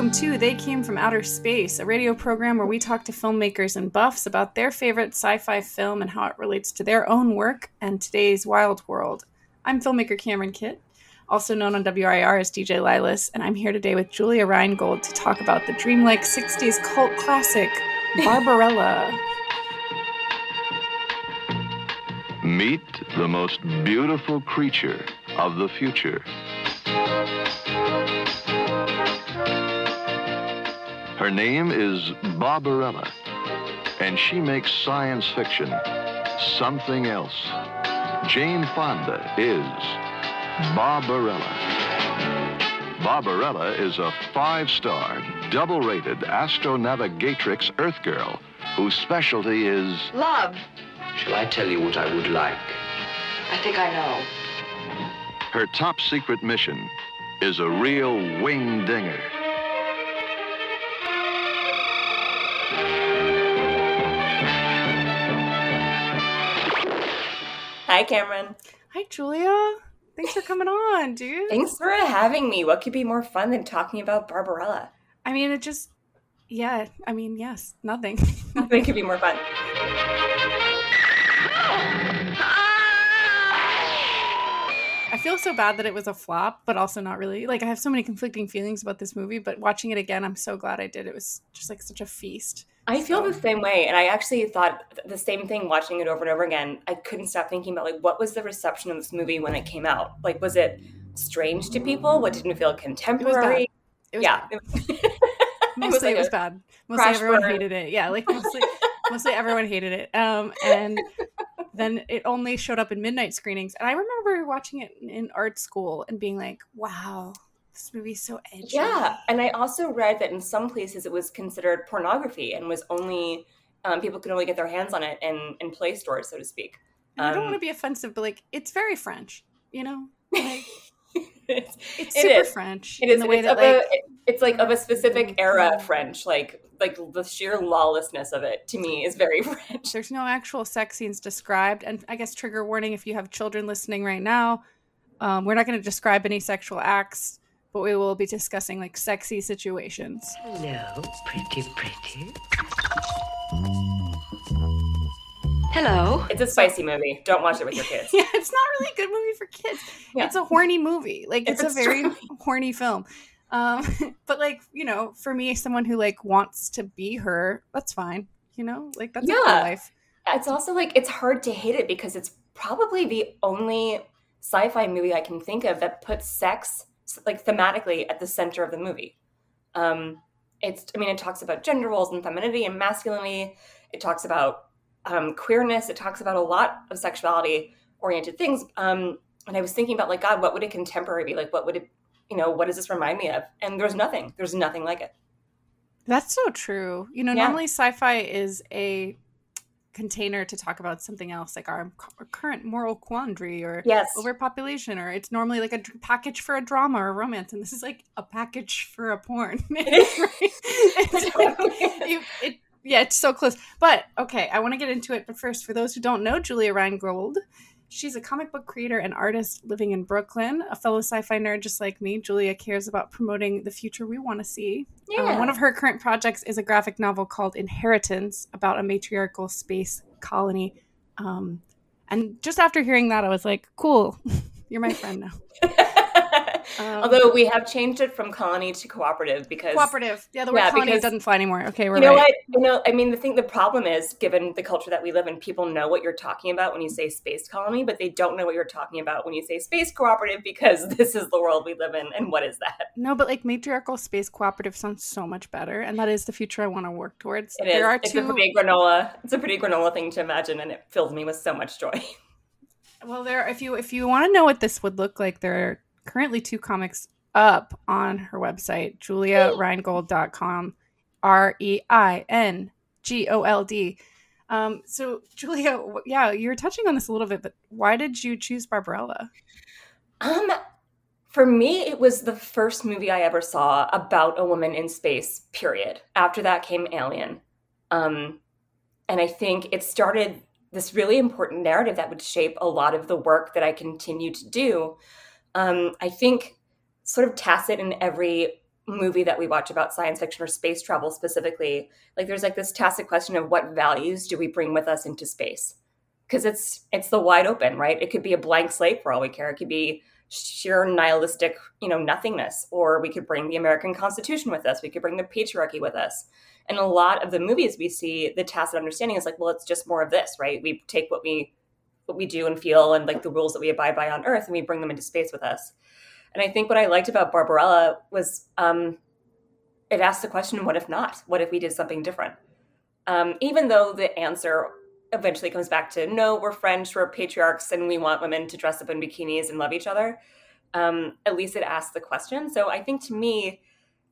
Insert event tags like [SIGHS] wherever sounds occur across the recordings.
Welcome to They Came from Outer Space, a radio program where we talk to filmmakers and buffs about their favorite sci fi film and how it relates to their own work and today's wild world. I'm filmmaker Cameron Kitt, also known on WRIR as DJ Lilas, and I'm here today with Julia Reingold to talk about the dreamlike 60s cult classic, Barbarella. Meet the most beautiful creature of the future. Her name is Barbarella, and she makes science fiction something else. Jane Fonda is Barbarella. Barbarella is a five-star, double-rated astronavigatrix Earth girl whose specialty is Love. Shall I tell you what I would like? I think I know. her top secret mission is a real wing dinger. Hi, Cameron. Hi, Julia. Thanks for coming on, dude. Thanks for having me. What could be more fun than talking about Barbarella? I mean, it just, yeah, I mean, yes, nothing. [LAUGHS] Nothing could be more fun. I feel so bad that it was a flop, but also not really. Like, I have so many conflicting feelings about this movie, but watching it again, I'm so glad I did. It was just like such a feast. I feel So- the same way, and I actually thought the same thing watching it over and over again. I couldn't stop thinking about like what was the reception of this movie when it came out. Like, was it strange to people? What didn't feel contemporary? It was yeah, bad. [LAUGHS] it mostly like it was bad. Mostly everyone burn. hated it. Yeah, like mostly, mostly everyone hated it. Um, and then it only showed up in midnight screenings. And I remember watching it in art school and being like, "Wow, this movie's so edgy." Yeah, and I also read that in some places it was considered pornography and was only um, people could only get their hands on it in in play stores, so to speak. And I don't Um, want to be offensive, but like, it's very French. You know, like, [LAUGHS] it's, it's It super is. French It in the way it's that like. a, it- it's like of a specific era French, like like the sheer lawlessness of it to me is very [LAUGHS] French. There's no actual sex scenes described, and I guess trigger warning if you have children listening right now. Um, we're not going to describe any sexual acts, but we will be discussing like sexy situations. Hello, pretty, pretty. Hello. It's a spicy movie. Don't watch it with your [LAUGHS] kids. Yeah, it's not really a good movie for kids. Yeah. It's a horny movie. Like it's, It's a very extremely- [LAUGHS] horny film. Um, [LAUGHS] but like you know, for me, someone who like wants to be her, that's fine. You know, like that's a cool Yeah. life. It's also like it's hard to hate it because it's probably the only sci-fi movie I can think of that puts sex like thematically at the center of the movie. Um, it's I mean it talks about gender roles and femininity and masculinity. It talks about um, queerness. It talks about a lot of sexuality oriented things. Um, and I was thinking about like God, what would a contemporary be like? What would it you know what does this remind me of? And there's nothing. There's nothing like it. That's so true. You know, Yeah. normally sci-fi is a container to talk about something else, like our, current moral quandary or Yes. overpopulation, or it's normally like a package for a drama or a romance, and this is like a package for a porn. [LAUGHS] It's like- [LAUGHS] you- it- yeah, it's so close. But okay, I want to get into it. But first, for those who don't know, Julia Reingold, she's a comic book creator and artist living in Brooklyn, a fellow sci-fi nerd just like me. Julia cares about promoting the future we want to see. Um, Yeah. one of her current projects is a graphic novel called Inheritance about a matriarchal space colony. Um, and just after hearing that, I was like, cool, [LAUGHS] you're my friend now. [LAUGHS] Um, Although we have changed it from colony to cooperative because Cooperative. Yeah, the word Yeah, colony because- doesn't fly anymore. Okay, we're you know right. what? You know, I mean, the thing, the problem is, given the culture that we live in, people know what you're talking about when you say space colony, but they don't know what you're talking about when you say space cooperative because [LAUGHS] this is the world we live in, and what is that? No, but like matriarchal space cooperative sounds so much better, and that is the future I want to work towards. It is. there are it's two. a pretty granola. It's a pretty granola thing to imagine, and it fills me with so much joy. [LAUGHS] Well, there. If you if you want to know what this would look like, there are currently two comics up on her website, juliareingold.com, R E I N G O L D. Um, so, Julia, yeah, you're touching on this a little bit, but why did you choose Barbarella? Um, for me, it was the first movie I ever saw about a woman in space. Period. After that came Alien, um, and I think it started this really important narrative that would shape a lot of the work that I continue to do. Um, I think, sort of tacit in every movie that we watch about science fiction or space travel specifically, like there's like this tacit question of what values do we bring with us into space? Because it's it's the wide open, right? It could be a blank slate for all we care. It could be sheer nihilistic, you know, nothingness, or we could bring the American Constitution with us. We could bring the patriarchy with us. And a lot of the movies we see, the tacit understanding is like, well, it's just more of this, right? We take what we what we do and feel and like the rules that we abide by on Earth, and we bring them into space with us. And I think what I liked about Barbarella was um, it asked the question, what if not? What if we did something different? Um, even though the answer eventually comes back to no, we're French, we're patriarchs, and we want women to dress up in bikinis and love each other. Um, at least it asked the question. So I think to me,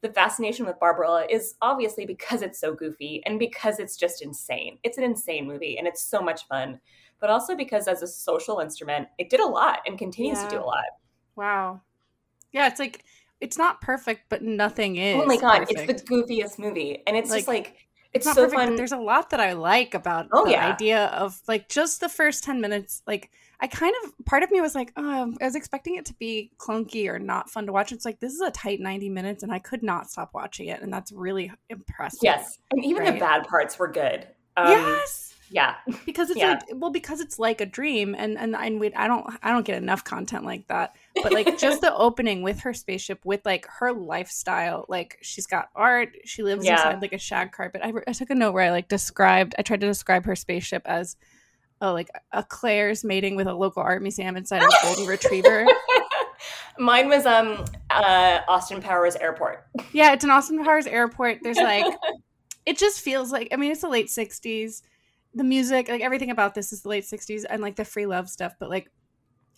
the fascination with Barbarella is obviously because it's so goofy and because it's just insane. It's an insane movie and it's so much fun, but also because as a social instrument, it did a lot and continues Yeah. to do a lot. Wow. Yeah, it's like it's not perfect, but nothing is. oh my god, perfect. it's the goofiest movie, and it's just Like, like it's, it's not so perfect, fun. but there's a lot that I like about Oh, the yeah. idea of like just the first 10 minutes. Like, I kind of, part of me was like, oh, I was expecting it to be clunky or not fun to watch. It's like, this is a tight 90 minutes, and I could not stop watching it. And that's really impressive. yes, and even the bad parts were good. Um, yes. Yeah, Because it's Yeah. like, well, because it's like a dream, and and and we, I don't, I don't get enough content like that. But like just [LAUGHS] the opening with her spaceship, with like her lifestyle, like she's got art, she lives Yeah. inside like a shag carpet. I, I took a note where I like described, I tried to describe her spaceship as, oh, like a Claire's mating with a local art museum inside a golden [LAUGHS] retriever. mine was um uh Austin Powers Airport. Yeah, it's an Austin Powers airport. There's like, [LAUGHS] it just feels like, I mean, it's the late 60s. The music, like everything about this is the late 60s and like the free love stuff, but like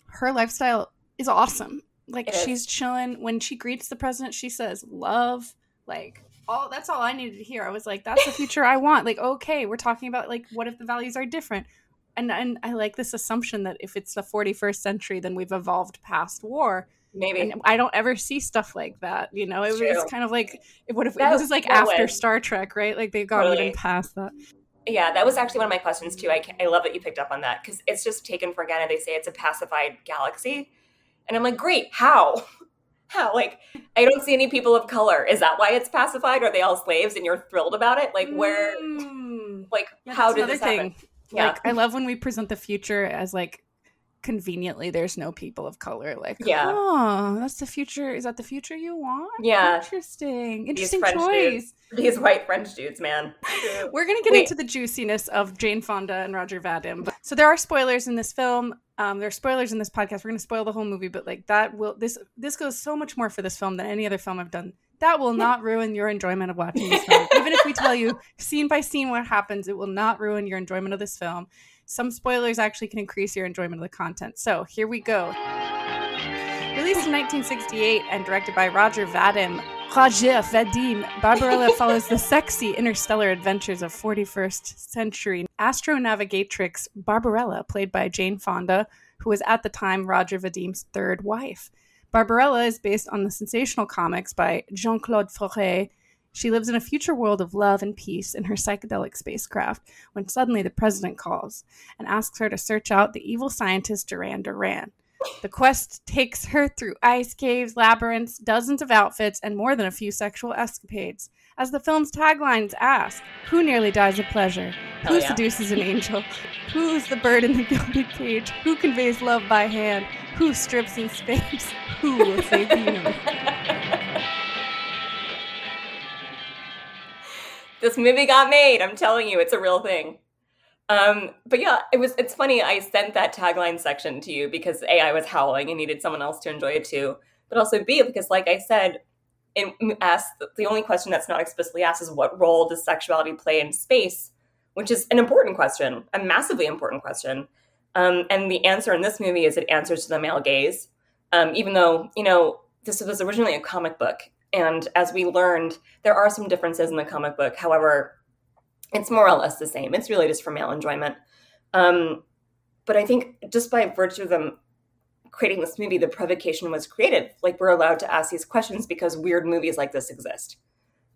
her lifestyle is awesome. Like It is. she's chilling. When she greets the president, she says, love. Like, all that's all I needed to hear. I was like, that's the future I want. Like, okay, we're talking about like, what if the values are different? And, and I like this assumption that if it's the 41st century, then we've evolved past war Maybe and I don't ever see stuff like that. You know, it was kind of like what if That- this is like after Star Trek, right? Like they've gone Totally. even past that. Yeah, that was actually one of my questions too. I I love that you picked up on that because it's just taken for granted. They say it's a pacified galaxy, and I'm like, great, how? [LAUGHS] How? Like, I don't see any people of color. Is that why it's pacified? Are they all slaves and you're thrilled about it? Like, where? Mm. Like, Yeah, how did this happen? Yeah. Like I love when we present the future as like conveniently there's no people of color. Like, Yeah. oh, that's the future. Is that the future you want? Yeah. interesting, interesting French choice. dudes. These white French dudes, man. [LAUGHS] We're gonna get Wait. into the juiciness of Jane Fonda and Roger Vadim. But- So there are spoilers in this film. Um, there are spoilers in this podcast. We're gonna spoil the whole movie, but like that will this this goes so much more for this film than any other film I've done. That will not ruin your enjoyment of watching this film. Even if we tell you scene by scene what happens, it will not ruin your enjoyment of this film. Some spoilers actually can increase your enjoyment of the content. So here we go. Released in 1968 and directed by Roger Vadim, Roger Vadim, Barbarella [LAUGHS] follows the sexy interstellar adventures of 41st century astronavigatrix Barbarella, played by Jane Fonda, who was at the time Roger Vadim's third wife. Barbarella is based on the sensational comics by Jean Claude Forest. She lives in a future world of love and peace in her psychedelic spacecraft when suddenly the president calls and asks her to search out the evil scientist Duran Duran. The quest takes her through ice caves, labyrinths, dozens of outfits, and more than a few sexual escapades. As the film's taglines ask, who nearly dies of pleasure? Who yeah. seduces an angel? Who's the bird in the [LAUGHS] gilded cage? Who conveys love by hand? Who strips in space? Who will save the universe? [LAUGHS] this movie got made. I'm telling you, it's a real thing. Um, but yeah, it was. It's funny. I sent that tagline section to you because a I was howling and needed someone else to enjoy it too, but also b because, like I said, it asked the only question that's not explicitly asked is what role does sexuality play in space, which is an important question, a massively important question. Um, and the answer in this movie is it answers to the male gaze, um, even though you know this was originally a comic book and as we learned, there are some differences in the comic book. However, it's more or less the same. It's really just for male enjoyment. Um, but I think just by virtue of them creating this movie, the provocation was created. Like we're allowed to ask these questions because weird movies like this exist.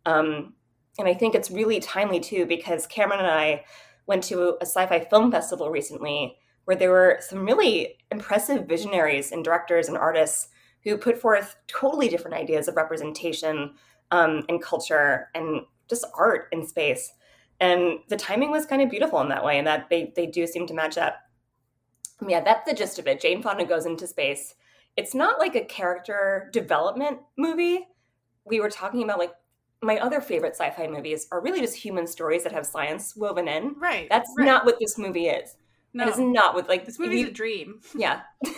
Um, and I think it's really timely too because Cameron and I went to a sci-fi film festival recently where there were some really impressive visionaries and directors and artists who put forth totally different ideas of representation um, and culture and just art in space. And the timing was kind of beautiful in that way, and that they they do seem to match up. Yeah, that's the gist of it. Jane Fonda goes into space. It's not like a character development movie. We were talking about like my other favorite sci-fi movies are really just human stories that have science woven in. Right. That's right. not what this movie is. no. It is not what like this movie's you- a dream. yeah. [LAUGHS]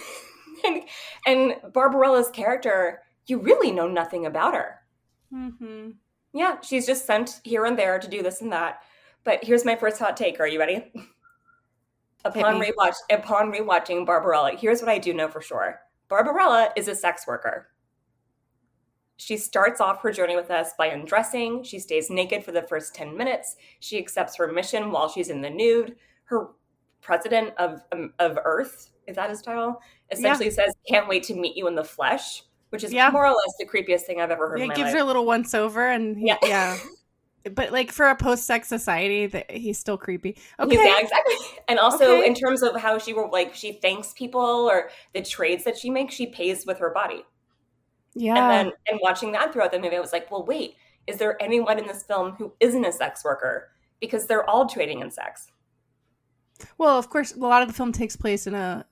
[LAUGHS] and, and Barbarella's character, you really know nothing about her. Mm-hmm. Yeah, she's just sent here and there to do this and that. But here's my first hot take. Are you ready? [LAUGHS] upon rewatch, upon rewatching Barbarella, here's what I do know for sure: Barbarella is a sex worker. She starts off her journey with us by undressing. She stays naked for the first 10 minutes. She accepts her mission while she's in the nude. Her president of, um, of Earth, is that his title? Essentially says, Can't wait to meet you in the flesh, which is Yeah. more or less the creepiest thing I've ever heard Yeah, it gives life. her a little once over, and Yeah. yeah. But like for a post-sex society, that he's still creepy. Okay, Yeah, exactly. And also Okay. in terms of how she will like she thanks people or the trades that she makes, she pays with her body. yeah. And then and watching that throughout the movie, I was like, well, wait, is there anyone in this film who isn't a sex worker? Because they're all trading in sex. well, of course, a lot of the film takes place in a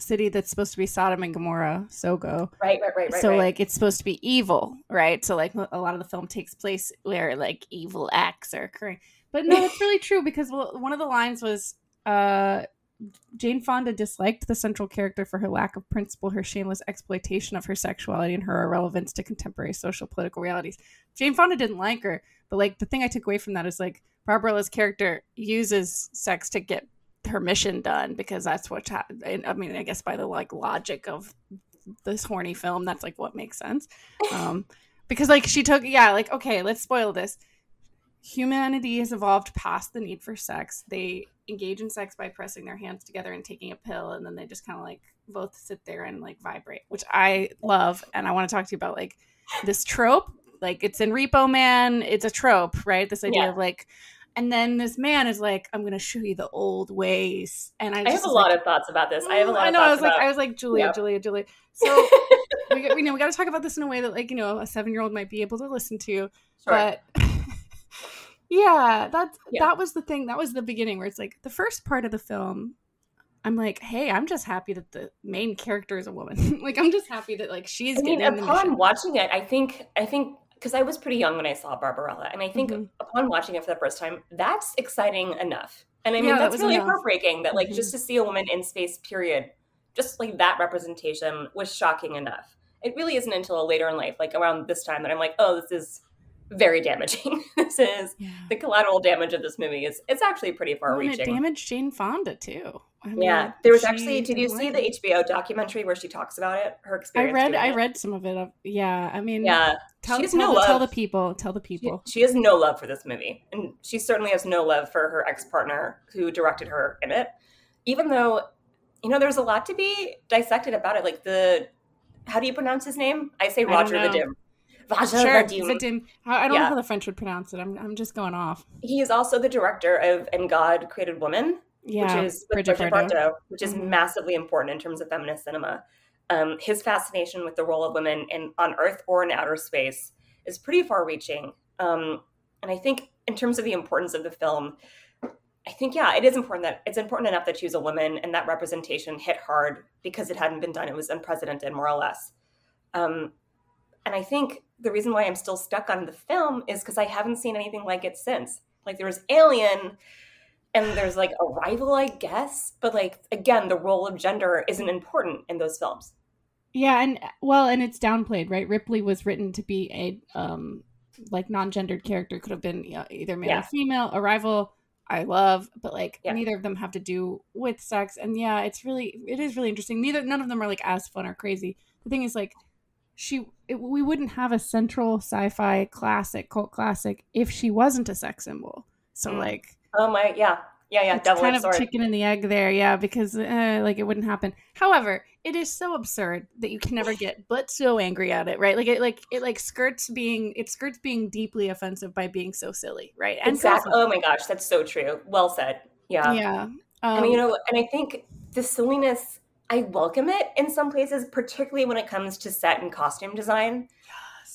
city that's supposed to be Sodom and Gomorrah, Sogo. Right, right, right, right. so right. like it's supposed to be evil, right? So like a lot of the film takes place where like evil acts are occurring. But no, it's really true because well, one of the lines was uh Jane Fonda disliked the central character for her lack of principle, her shameless exploitation of her sexuality, and her irrelevance to contemporary social political realities. Jane Fonda didn't like her, but like the thing I took away from that is like Barbarella's character uses sex to get her mission done because that's what ha- I mean. I guess by the like logic of this horny film, that's like what makes sense. [LAUGHS] Um, because like she took yeah, like okay, let's spoil this. Humanity has evolved past the need for sex. They engage in sex by pressing their hands together and taking a pill, and then they just kind of like both sit there and like vibrate, which I love. And I want to talk to you about like this trope. Like it's in Repo Man, it's a trope, right? This idea Yeah. of like, and then this man is like, "I'm going to show you the old ways," and I, I have a lot like, of thoughts about this. I have a "Mm, lot I of know. I was thoughts like, about I was like, Julia, Yeah. Julia, Julia. So [LAUGHS] we, got- you know, we got to talk about this in a way that, like, you know, a seven year old might be able to listen to. Sure. But [LAUGHS] yeah, that's Yeah. that was the thing. That was the beginning where it's like the first part of the film. I'm like, hey, I'm just happy that the main character is a woman. [LAUGHS] like, I'm just happy that like she's I mean, upon watching it, I think I think because I was pretty young when I saw Barbarella, and I think Mhm. upon watching it for the first time, that's exciting enough. And I mean, Yeah, that that's was really enough. heartbreaking that like Mhm. just to see a woman in space, period, just like that representation was shocking enough. It really isn't until later in life, like around this time, that I'm like, oh, this is very damaging. [LAUGHS] this is Yeah. the collateral damage of this movie is it's actually pretty far Well, and it damaged Jane Fonda too. I mean, yeah, there was actually. Did you see the. HBO documentary where she talks about it? Her experience. I read. I it? read some of it. Uh, yeah, I mean, Yeah, Tell, she has tell, no the, love. tell the people. Tell the people. she has no love for this movie, and she certainly has no love for her ex partner who directed her in it. Even though, you know, there's a lot to be dissected about it. Like the, how do you pronounce his name? I say Roger know. Vadim. Sure. I I don't know how the French would pronounce it. I'm, I'm just going off. He is also the director of And God Created Woman, Yeah, which is Brigitte Brigitte Bardot. Bardot, which is Mhm. massively important in terms of feminist cinema. Um, his fascination with the role of women in on Earth or in outer space is pretty far-reaching. Um, and I think, in terms of the importance of the film, I think yeah, it is important that it's important enough that she was a woman and that representation hit hard because it hadn't been done. It was unprecedented, more or less. Um, and I think the reason why I'm still stuck on the film is because I haven't seen anything like it since. Like there was Alien, and there's like Arrival, I guess, but like again, the role of gender isn't important in those films. Yeah, and well, and it's downplayed, right? Ripley was written to be a um like non-gendered character. Could have been you know, either male or Yeah. female. Arrival, I love, but like Yeah. neither of them have to do with sex. And yeah, it's really it is really interesting. Neither none of them are like as fun or crazy. The thing is like she it, we wouldn't have a central sci-fi classic cult classic if she wasn't a sex symbol. So Mm. like Oh my, yeah, yeah, yeah, it's kind of sword. chicken and the egg there, yeah, because uh, like it wouldn't happen. However, it is so absurd that you can never get [LAUGHS] but so angry at it, right? Like it, like it, like skirts being it skirts being deeply offensive by being so silly, right? And so Exactly. Oh my gosh, that's so true. Well said. Yeah. yeah, um, mean, you know, and I think the silliness, I welcome it in some places, particularly when it comes to set and costume design.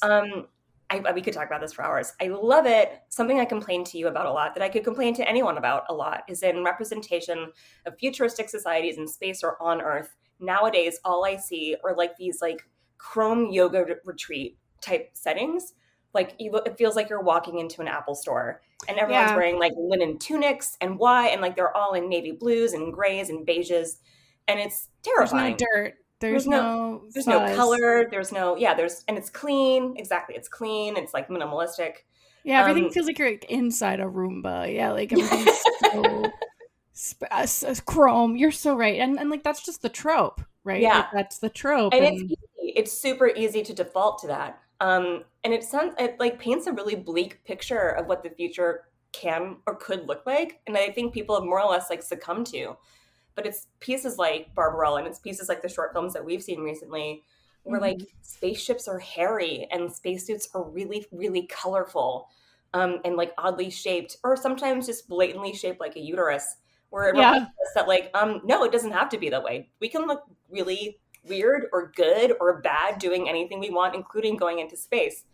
Um, I, we could talk about this for hours. I love it. Something I complain to you about a lot, that I could complain to anyone about a lot, is in representation of futuristic societies in space or on Earth. Nowadays, all I see are like these like chrome yoga retreat type settings. Like you, it feels like you're walking into an Apple store, and everyone's Yeah. wearing like linen tunics and white, and like they're all in navy blues and grays and beiges, and it's terrifying. There's no dirt. There's, There's no- no. There's no color. There's no yeah. There's and it's clean. Exactly, it's clean. It's like minimalistic. Yeah, everything Um, feels like you're like, inside a Roomba. Yeah, like [LAUGHS] everything's so sp- uh, uh, chrome. You're so right, and and like that's just the trope, right? Yeah. Like, that's the trope. and And, it's easy. It's super easy to default to that. Um, and it sounds it like paints a really bleak picture of what the future can or could look like, and I think people have more or less like succumbed to. But it's pieces like Barbarella, and it's pieces like the short films that we've seen recently, where like spaceships are hairy and spacesuits are really, really colorful, um, and like oddly shaped, or sometimes just blatantly shaped like a uterus. Where it Yeah. reminds us that like, um, no, it doesn't have to be that way. We can look really weird or good or bad doing anything we want, including going into space.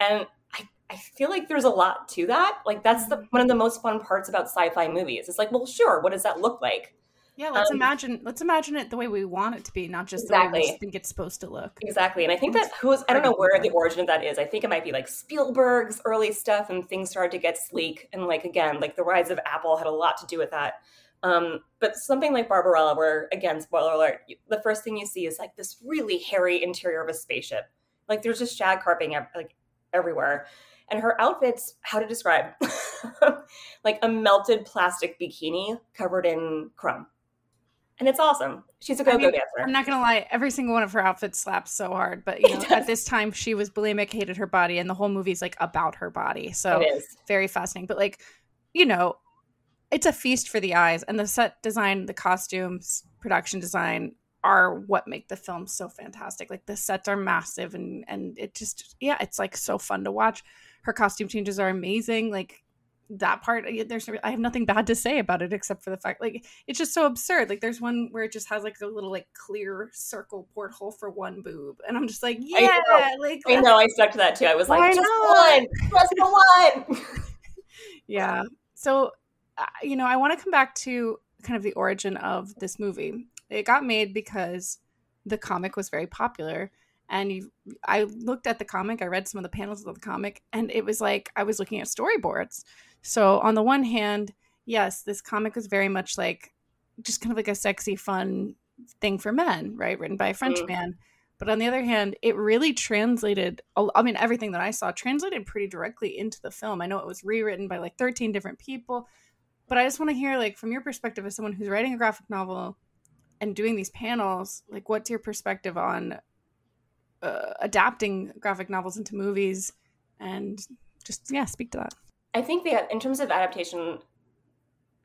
And I, I feel like there's a lot to that. Like that's the one of the most fun parts about sci-fi movies. It's like, well, sure, what does that look like? Yeah, let's um, imagine. Let's imagine it the way we want it to be, not just the way we Exactly. think it's supposed to look. Exactly. And I think that who's I don't know where the origin of that is. I think it might be like Spielberg's early stuff and things started to get sleek. And like again, like the rise of Apple had a lot to do with that. Um, but something like Barbarella, where again, spoiler alert, the first thing you see is like this really hairy interior of a spaceship. Like there's just shag carpeting like everywhere. And her outfits, how to describe, [LAUGHS] like a melted plastic bikini covered in crumb. And it's awesome. She's a go-go mean, dancer. I'm not gonna lie, every single one of her outfits slaps so hard. But you know, at this time, she was bulimic, hated her body, and the whole movie's like about her body. So it is. very fascinating. But like, you know, it's a feast for the eyes, and the set design, the costumes, production design are what make the film so fantastic. Like the sets are massive, and and it just yeah, it's like so fun to watch. Her costume changes are amazing. Like that part, there's I have nothing bad to say about it except for the fact like it's just so absurd. Like there's one where it just has like a little like clear circle porthole for one boob, and I'm just like yeah, know. like I know, I stuck to that too. I was like, just not? one, just the one. [LAUGHS] yeah so uh, you know i want to come back to kind of the origin of this movie it got made because the comic was very popular and you, i looked at the comic i read some of the panels of the comic and it was like i was looking at storyboards so on the one hand yes this comic was very much like just kind of like a sexy fun thing for men right? Written by a french Mm. man. But on the other hand it really translated I mean everything that i saw translated pretty directly into the film. I know it was rewritten by like 13 different people but i just want to hear like from your perspective as someone who's writing a graphic novel and doing these panels like what's your perspective on uh, adapting graphic novels into movies? And just yeah speak to that I think that in terms of adaptation,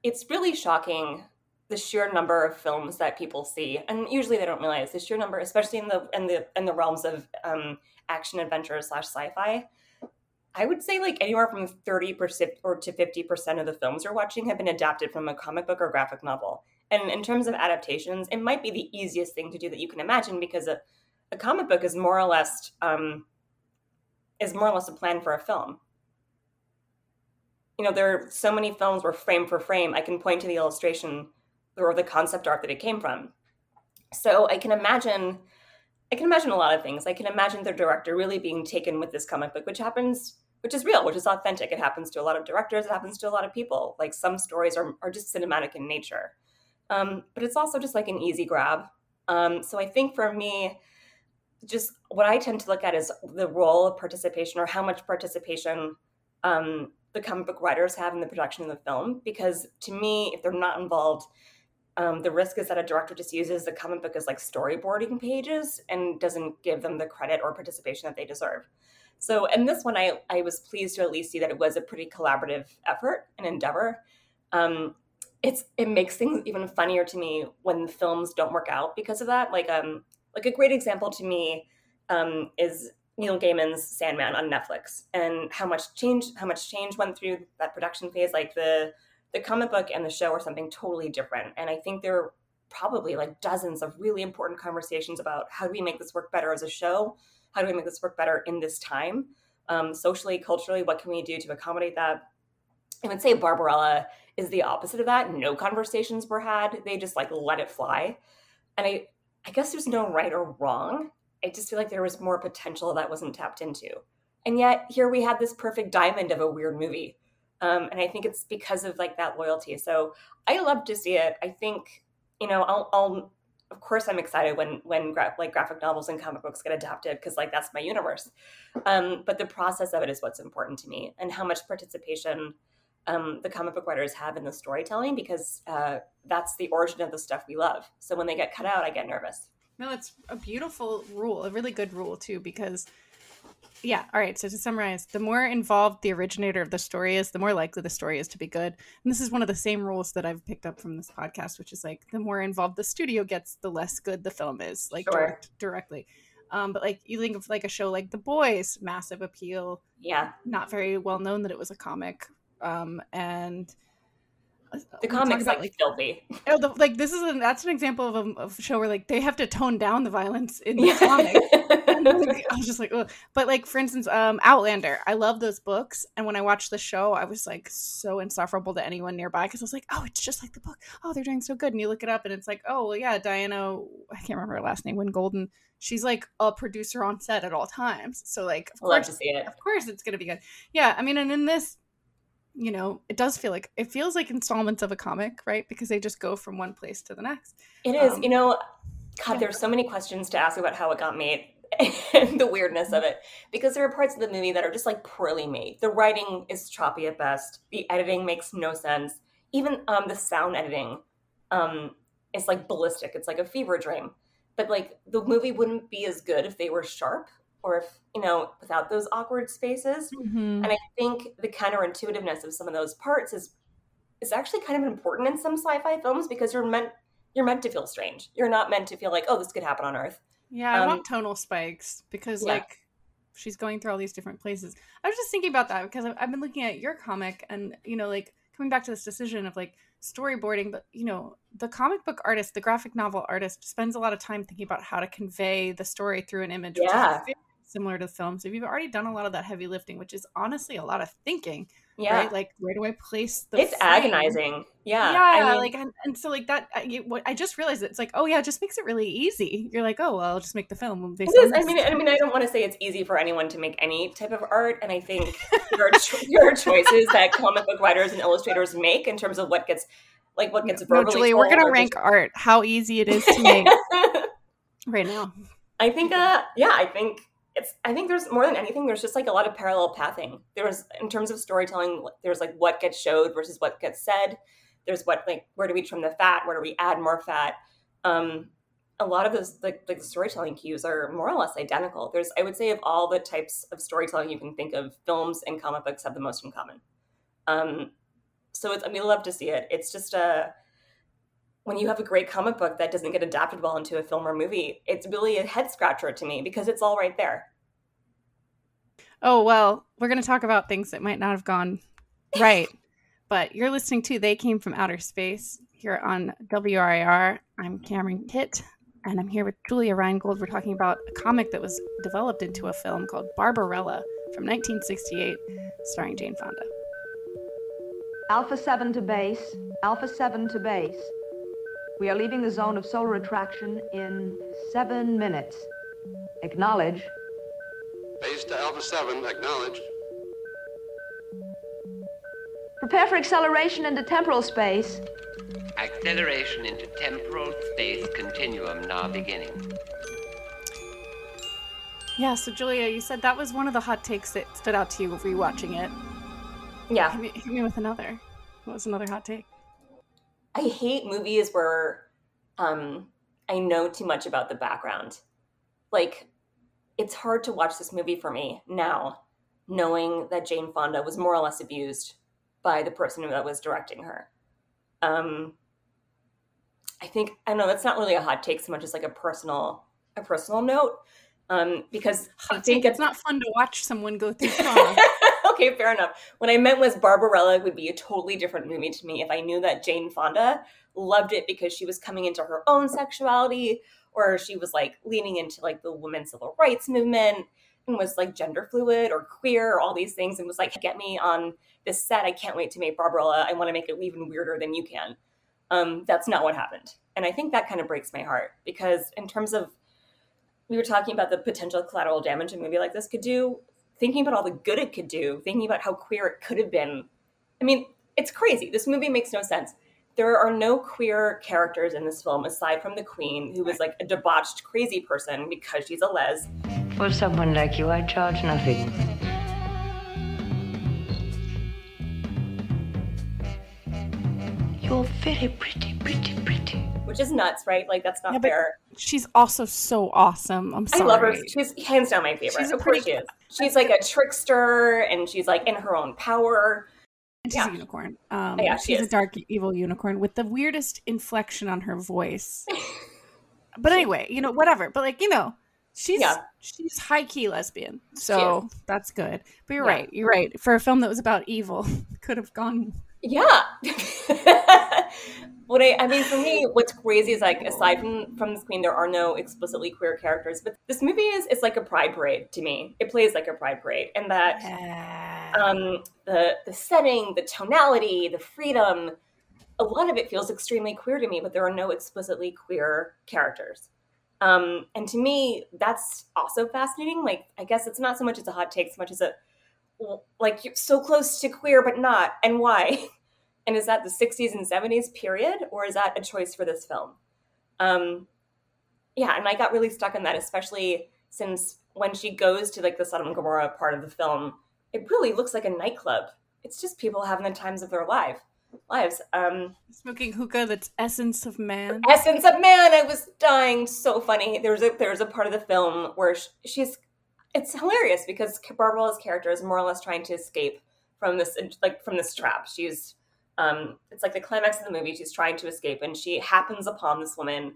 it's really shocking the sheer number of films that people see, and usually they don't realize the sheer number, especially in the in the in the realms of um, action adventure slash sci-fi. I would say like anywhere from thirty percent or to fifty percent of the films you're watching have been adapted from a comic book or graphic novel. And in terms of adaptations, it might be the easiest thing to do that you can imagine because a, a comic book is more or less um, is more or less a plan for a film you know, there are so many films where frame for frame, I can point to the illustration or the concept art that it came from. So I can imagine, I can imagine a lot of things. I can imagine the director really being taken with this comic book, which happens, which is real, which is authentic. It happens to a lot of directors. It happens to a lot of people. Like some stories are, are just cinematic in nature. Um, but it's also just like an easy grab. Um, so I think for me, just what I tend to look at is the role of participation or how much participation um, the comic book writers have in the production of the film. Because to me, if they're not involved, um, the risk is that a director just uses the comic book as like storyboarding pages and doesn't give them the credit or participation that they deserve. So in this one, I, I was pleased to at least see that it was a pretty collaborative effort and endeavor. Um, it's it makes things even funnier to me when films don't work out because of that. Like um like a great example to me um, is Neil Gaiman's Sandman on Netflix and how much change how much change went through that production phase. Like the the comic book and the show are something totally different. And I think there are probably like dozens of really important conversations about how do we make this work better as a show? How do we make this work better in this time? um, socially, culturally, what can we do to accommodate that? I would say Barbarella is the opposite of that. No conversations were had. They just like let it fly. And I I guess there's no right or wrong. I just feel like there was more potential that wasn't tapped into. And yet here we had this perfect diamond of a weird movie. Um, and I think it's because of like that loyalty. So I love to see it. I think, you know, I'll, I'll of course I'm excited when when gra- like graphic novels and comic books get adapted because like that's my universe. Um, but the process of it is what's important to me, and how much participation um, the comic book writers have in the storytelling because uh, that's the origin of the stuff we love. So when they get cut out, I get nervous. No, it's a beautiful rule, a really good rule too, because yeah, all right. So to summarize, the more involved the originator of the story is, the more likely the story is to be good. And this is one of the same rules that I've picked up from this podcast, which is like the more involved the studio gets, the less good the film is, like Sure. direct, directly. Um, but like you think of like a show like The Boys, massive appeal, Yeah, not very well known that it was a comic, um, and the comics about, like, filthy. Oh, the, like this is an, that's an example of a, of a show where like they have to tone down the violence in the comic. [LAUGHS] Like, I was just like, Ugh. but like for instance, um, Outlander. I love those books, and when I watched the show, I was like so insufferable to anyone nearby because I was like, oh, it's just like the book. Oh, they're doing so good, and you look it up, and it's like, oh, well, yeah, Diana. I can't remember her last name. Win Golden. She's like a producer on set at all times. So like, of I love course, see it. of course, it's gonna be good. Yeah, I mean, and in this, you know, it does feel like it feels like installments of a comic, right? Because they just go from one place to the next. It is. Um, you know, God, yeah. there's so many questions to ask about how it got made [LAUGHS] and the weirdness of it. Because there are parts of the movie that are just like poorly made. The writing is choppy at best. The editing makes no sense. Even um, the sound editing um, is like ballistic. It's like a fever dream. But like the movie wouldn't be as good if they were sharp or if, you know, without those awkward spaces. Mm-hmm. And I think the counterintuitiveness of some of those parts is is actually kind of important in some sci-fi films because you're meant you're meant to feel strange. You're not meant to feel like, oh, this could happen on Earth. Yeah, I Um, want tonal spikes because yeah. like she's going through all these different places. I was just thinking about that because I've, I've been looking at your comic and you know like coming back to this decision of like storyboarding, but you know the comic book artist, the graphic novel artist spends a lot of time thinking about how to convey the story through an image. which is Yeah. Similar to film. So you've already done a lot of that heavy lifting, which is honestly a lot of thinking, Yeah. right? Like where do I place the it's frame? agonizing. Yeah. yeah, I mean, like and, and so like that I, what I just realized it's like oh yeah it just makes it really easy you're like oh well I'll just make the film based it is. I mean, I mean, I don't want to say it's easy for anyone to make any type of art, and I think [LAUGHS] there are, cho- there are choices that comic book writers and illustrators make in terms of what gets, like, what gets no, verbally. Julie, we're gonna rank art how easy it is to make [LAUGHS] right now I think, uh, yeah, I think it's. I think there's more than anything. There's just like a lot of parallel pathing. There's in terms of storytelling. There's like what gets showed versus what gets said. There's what like where do we trim the fat? Where do we add more fat? Um, a lot of those like the storytelling cues are more or less identical. There's I would say of all the types of storytelling you can think of, films and comic books have the most in common. Um, so it's, I mean love to see it. It's just a when you have a great comic book that doesn't get adapted well into a film or movie, it's really a head scratcher to me because it's all right there. oh well we're gonna talk about things that might not have gone right [LAUGHS] but you're listening to They Came from Outer Space here on WRIR I'm Cameron Kitt and I'm here with Julia Reingold we're talking about a comic that was developed into a film called Barbarella from 1968 starring Jane Fonda Alpha 7 to base. Alpha 7 to base. We are leaving the zone of solar attraction in seven minutes. Acknowledge. Base to Alpha 7, acknowledged. Prepare for acceleration into temporal space. Acceleration into temporal space continuum now beginning. Yeah, so Julia, you said that was one of the hot takes that stood out to you rewatching it. Yeah, Hit me, hit me with another. What was another hot take? I hate movies where um, I know too much about the background. Like, it's hard to watch this movie for me now, knowing that Jane Fonda was more or less abused by the person that was directing her. Um, I think I know that's not really a hot take so much as like a personal a personal note. Um, because I Hot think take. It's not fun to watch someone go through trauma. [LAUGHS] okay, fair enough. What I meant was Barbarella would be a totally different movie to me if I knew that Jane Fonda loved it because she was coming into her own sexuality or she was like leaning into like the women's civil rights movement. and was like gender fluid or queer or all these things and was like, get me on this set. I can't wait to make Barbarella. I want to make it even weirder than you can. Um, that's not what happened. And I think that kind of breaks my heart because, in terms of, we were talking about the potential collateral damage a movie like this could do, thinking about all the good it could do, thinking about how queer it could have been. I mean, it's crazy. This movie makes no sense. There are no queer characters in this film aside from the queen, who was like a debauched, crazy person because she's a les. For someone like you, I charge nothing. You're very pretty, pretty, pretty. Which is nuts, right? Like that's not Yeah, fair. She's also so awesome. I'm I love her. She's hands down my favorite. She's a course pretty- she is. She's like a trickster, and she's like in her own power. And she's Yeah. a unicorn. Um, Yeah, she she's a dark evil unicorn with the weirdest inflection on her voice. [LAUGHS] but anyway, you know, whatever. But like, you know, she's Yeah. she's high key lesbian, so that's good. But you're right. You're right. For a film that was about evil, [LAUGHS] could have gone. Yeah. [LAUGHS] what I, I mean, for me, what's crazy is like aside from from this queen, there are no explicitly queer characters. But this movie is it's like a pride parade to me. It plays like a pride parade, and that um, the the setting, the tonality, the freedom, a lot of it feels extremely queer to me. But there are no explicitly queer characters. Um, and to me, that's also fascinating. Like, I guess it's not so much as a hot take, so much as a like you're so close to queer but not, and why? [LAUGHS] And is that the 60s and 70s period, or is that a choice for this film? Um, yeah, and I got really stuck on that, especially since when she goes to like the Sodom and Gomorrah part of the film, it really looks like a nightclub. It's just people having the times of their life lives. Um, Smoking hookah that's essence of man. essence of man. I was dying. So funny. There's a there's a part of the film where sh- she's. It's hilarious because Barbara's character is more or less trying to escape from this like from this trap. She's um, it's like the climax of the movie. She's trying to escape, and she happens upon this woman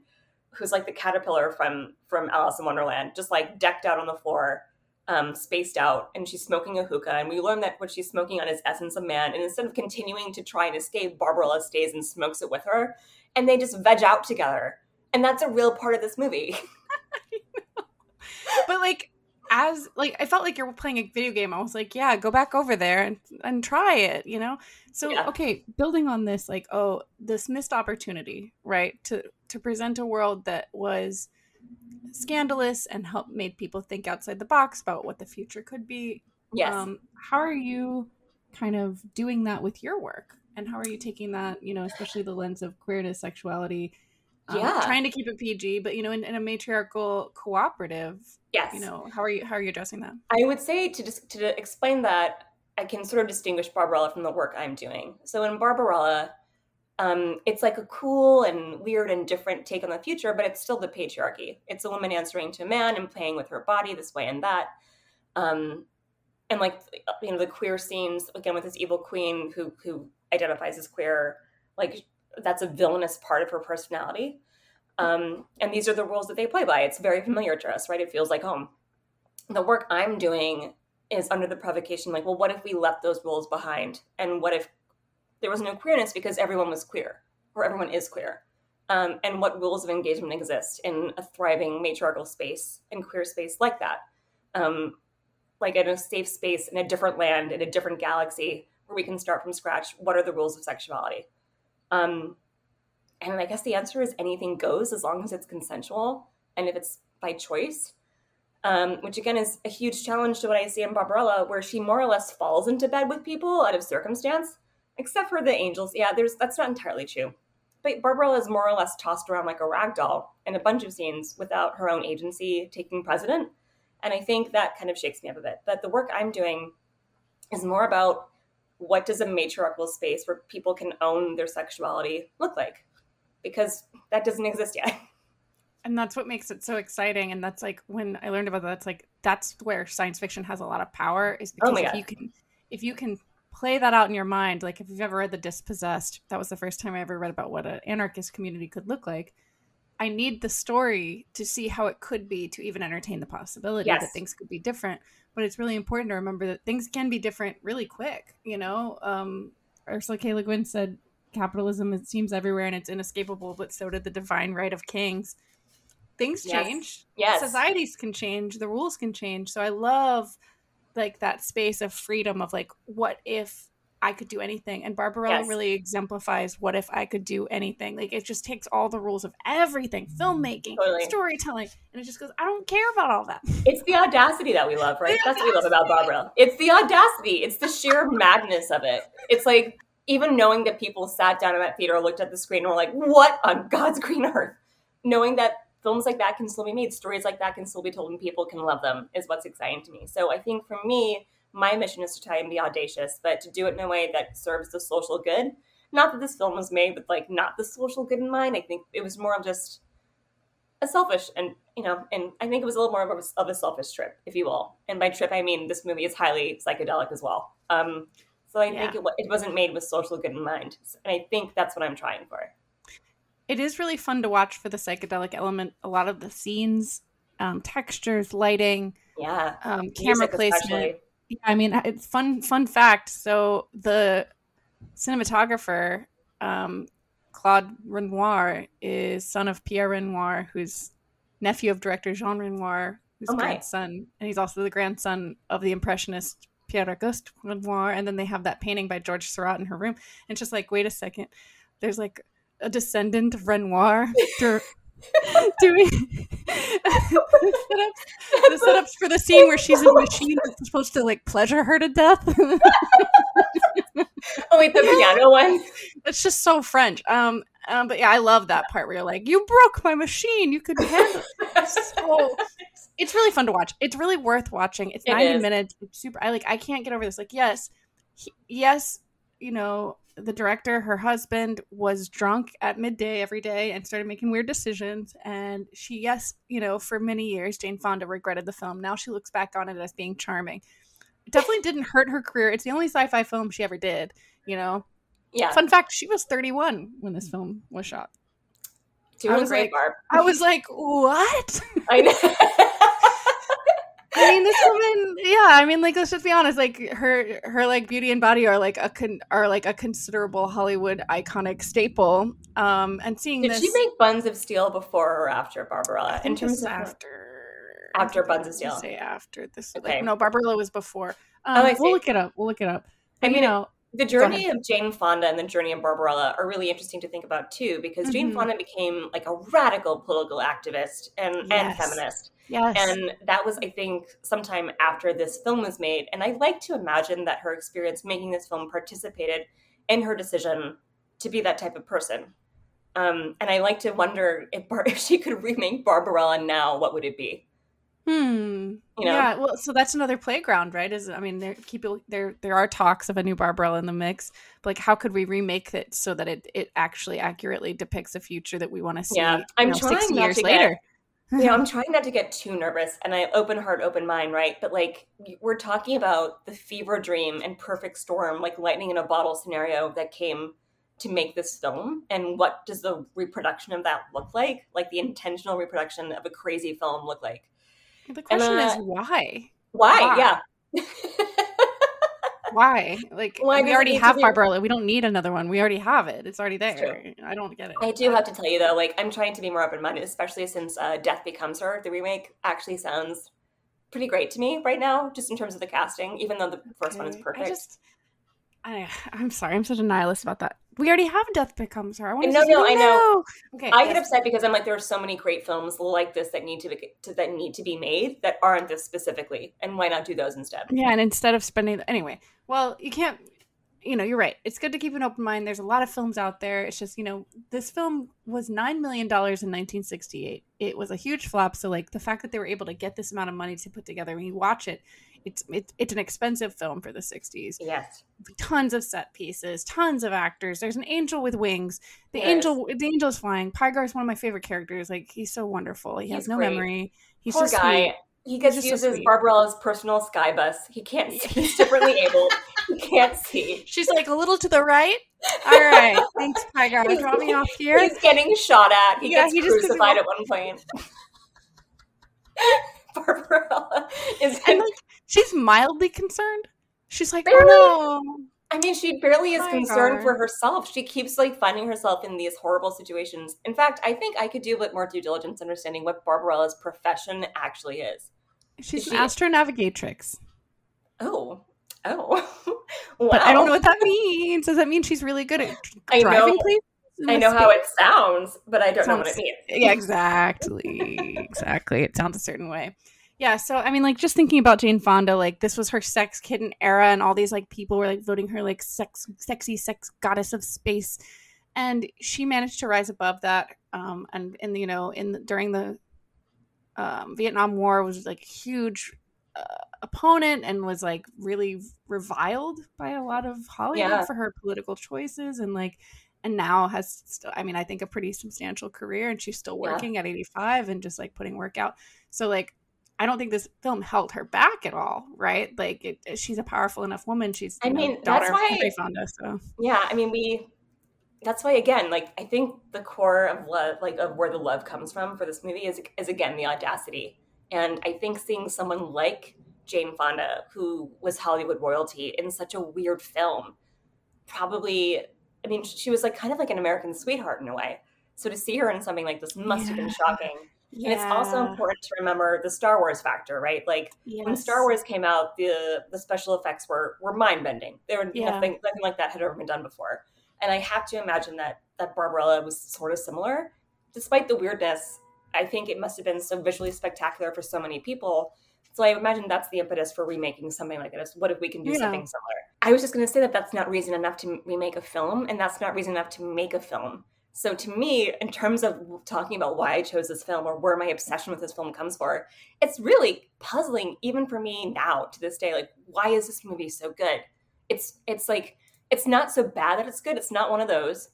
who's like the caterpillar from from Alice in Wonderland, just like decked out on the floor, um, spaced out, and she's smoking a hookah. And we learn that what she's smoking on is essence of man. And instead of continuing to try and escape, Barbarella stays and smokes it with her, and they just veg out together. And that's a real part of this movie. [LAUGHS] but like as like I felt like you're playing a video game. I was like, yeah, go back over there and and try it, you know? So Yeah. okay, building on this, like, oh, this missed opportunity, right? To to present a world that was scandalous and help made people think outside the box about what the future could be. Yes. Um, how are you kind of doing that with your work? And how are you taking that, you know, especially the lens of queerness, sexuality, um, Yeah. trying to keep it PG, but you know, in, in a matriarchal cooperative, yes. you know, how are you how are you addressing that? I would say to just to explain that I can sort of distinguish Barbarella from the work I'm doing. So in Barbarella, um, it's like a cool and weird and different take on the future, but it's still the patriarchy. It's a woman answering to a man and playing with her body this way and that. Um, and like you know the queer scenes again with this evil queen who who identifies as queer, like that's a villainous part of her personality. Um, and these are the rules that they play by. It's very familiar to us, right? It feels like home. The work I'm doing is under the provocation like, well, what if we left those rules behind? And what if there was no queerness because everyone was queer or everyone is queer? Um, and what rules of engagement exist in a thriving matriarchal space and queer space like that? Um, like in a safe space in a different land, in a different galaxy where we can start from scratch. What are the rules of sexuality? Um, and I guess the answer is anything goes as long as it's consensual and if it's by choice. Um, which again is a huge challenge to what I see in Barbarella, where she more or less falls into bed with people out of circumstance, except for the angels. Yeah, there's that's not entirely true. But Barbarella is more or less tossed around like a rag doll in a bunch of scenes without her own agency taking precedent. And I think that kind of shakes me up a bit. But the work I'm doing is more about what does a matriarchal space where people can own their sexuality look like? Because that doesn't exist yet. [LAUGHS] And that's what makes it so exciting. And that's like when I learned about that, it's like that's where science fiction has a lot of power is oh because Oh if God. you can if you can play that out in your mind, like if you've ever read The Dispossessed, that was the first time I ever read about what an anarchist community could look like. I need the story to see how it could be to even entertain the possibility Yes. that things could be different. But it's really important to remember that things can be different really quick. You know, um, Ursula K. Le Guin said, "Capitalism it seems everywhere and it's inescapable, but so did the divine right of kings." things Yes. change. Yes. Societies can change, the rules can change. So I love like that space of freedom of like, what if I could do anything? And Barbarella Yes. really exemplifies what if I could do anything. Like it just takes all the rules of everything, filmmaking, Totally. storytelling, and it just goes, I don't care about all that. It's the audacity that we love, right? That's what we love about Barbara. [LAUGHS] It's the audacity. It's the sheer madness of it. It's like even knowing that people sat down in that theater, looked at the screen, and were like, "What on God's green [LAUGHS] earth?" Knowing that films like that can still be made, stories like that can still be told, and people can love them is what's exciting to me. So I think for me, my mission is to try and be audacious, but to do it in a way that serves the social good. Not that this film was made with like not the social good in mind. I think it was more of just a selfish and you know, and I think it was a little more of a, of a selfish trip, if you will. And by trip, I mean this movie is highly psychedelic as well. Um, so I think it, it wasn't made with social good in mind, and I think that's what I'm trying for. it is really fun to watch for the psychedelic element. A lot of the scenes, um, textures, lighting, Yeah, um, camera placement. especially. Yeah, I mean, it's fun. Fun fact. So the cinematographer, um, Claude Renoir, is son of Pierre Renoir, who's nephew of director Jean Renoir, who's Oh grandson, and he's also the grandson of the impressionist Pierre Auguste Renoir. And then they have that painting by George Seurat in her room. And just like, wait a second, there's like a descendant of Renoir [LAUGHS] [LAUGHS] doing [LAUGHS] the, setups, the setups for the scene where she's in a machine that's supposed to like pleasure her to death. [LAUGHS] Oh wait, the piano one. it's just so French. Um, um, but yeah, I love that part where you're like, "You broke my machine. You could handle." It. So it's really fun to watch. It's really worth watching. It's It 90 is. minutes. It's super. I like. I can't get over this. Like, yes, he, yes, you know, the director, her husband, was drunk at midday every day and started making weird decisions. And she, yes, you know, for many years, Jane Fonda regretted the film. Now she looks back on it as being charming. It definitely [LAUGHS] didn't hurt her career. It's the only sci-fi film she ever did. You know. Yeah, Fun fact: she was 31 when this film was shot. doing I was great, like- Barb. I was like, "What?" I know. [LAUGHS] I mean, this woman, yeah. I mean, like, let's just be honest. Like, her, her, like, beauty and body are like a con- are like a considerable Hollywood iconic staple. Um, and seeing Did this, she make Buns of Steel before or after Barbarella? In terms of after After Buns of Steel. Say after this, Okay. like, no, Barbarella was before. Um, Oh, I we'll look it up. We'll look it up. I mean, you know, the journey of Jane Fonda and the journey of Barbarella are really interesting to think about too, because Jane Mhm. Fonda became like a radical political activist and, and feminist. yes, And that was, I think, sometime after this film was made. And I like to imagine that her experience making this film participated in her decision to be that type of person. Um, and I like to wonder if, Bar- [LAUGHS] if she could remake Barbarella now, what would it be? Hmm. You know? Yeah. Well, so that's another playground, right? Is I mean, there keep there there are talks of a new Barbarella in the mix. But like, how could we remake it so that it it actually accurately depicts a future that we want to see? Yeah, I'm know, trying not years to get- later. you [LAUGHS] know, I'm trying not to get too nervous and I open heart, open mind, right? But like we're talking about the fever dream and perfect storm, like lightning in a bottle scenario that came to make this film. And what does the reproduction of that look like? Like the intentional reproduction of a crazy film look like? The question uh, is why? Why? Why? Yeah. [LAUGHS] Why? Like Why we already have Barbarella. We don't need another one. We already have it. It's already It's there. I don't get it. I do have to tell you though, like I'm trying to be more open minded, especially since uh, Death Becomes Her, the remake, actually sounds pretty great to me right now, just in terms of the casting, even though the first one is perfect. I just, I, I'm sorry. I'm such a nihilist about that. We already have Death Becomes Her. I want to No, see no, I know. Okay. I get upset because I'm like, there are so many great films like this that need to be to, that need to be made that aren't this specifically, and why not do those instead? Yeah, and instead of spending anyway, well, you can't. You know, you're right. It's good to keep an open mind. There's a lot of films out there. It's just you know, this film was nine million dollars in 1968. It was a huge flop. So like the fact that they were able to get this amount of money to put together, when you watch it, it's it's it's an expensive film for the 60s. Yes, Tons of set pieces, tons of actors. There's an angel with wings. The Yes. angel, the angel's flying. Pygar is one of my favorite characters. Like he's so wonderful. He has no great. memory. He's poor just guy. sweet. He gets He's used so as. Barbarella's personal sky bus. He can't see. He's differently [LAUGHS] able. He can't see. She's like a little to the right. All right, thanks, Pygar. [LAUGHS] Drop me off here. He's getting shot at. He Yeah, gets he just crucified know- at one point. [LAUGHS] Barbarella is. And like she's mildly concerned. She's like, Really? oh no. I mean, she barely is Hi, concerned Gar. for herself. She keeps like finding herself in these horrible situations. In fact, I think I could do a bit more due diligence understanding what Barbarella's profession actually is. She's She- an astronavigatrix. Oh, oh, wow! [LAUGHS] But I don't know what that means. Does that mean she's really good at I driving know- places? I know how it sounds, but I don't know what it means. Yeah, exactly. exactly. It sounds a certain way. Yeah, so I mean, like, just thinking about Jane Fonda, like, this was her sex kitten era, and all these like people were like voting her like sex, sexy sex goddess of space, and she managed to rise above that. Um, and in you know, in during the um, Vietnam War was like a huge uh, opponent and was like really reviled by a lot of Hollywood Yeah. for her political choices and like and now has still i mean i think a pretty substantial career and she's still Yeah. working at 85 and just like putting work out so like i don't think this film held her back at all right like it, she's a powerful enough woman she's I know, mean, daughter that's why- fonda so Yeah, I mean, we. That's why, again, like I think the core of love, like of where the love comes from for this movie, is is again the audacity. And I think seeing someone like Jane Fonda, who was Hollywood royalty, in such a weird film, probably. I mean, she was like kind of like an American sweetheart in a way. So to see her in something like this must have been Yeah. And it's also important to remember the Star Wars factor, right? Like when Star Wars came out, the the special effects were were mind bending. There were Yeah. nothing nothing like that had ever been done before. And I have to imagine that that Barbarella was sort of similar, despite the weirdness. I think it must have been so visually spectacular for so many people. So I imagine that's the impetus for remaking something like this. What if we can do Yeah. something similar? I was just going to say that that's not reason enough to remake a film, and that's not reason enough to make a film. So to me, in terms of talking about why I chose this film or where my obsession with this film comes for, it's really puzzling even for me now to this day. Like, why is this movie so good? It's it's like it's not so bad that it's good. It's not one of those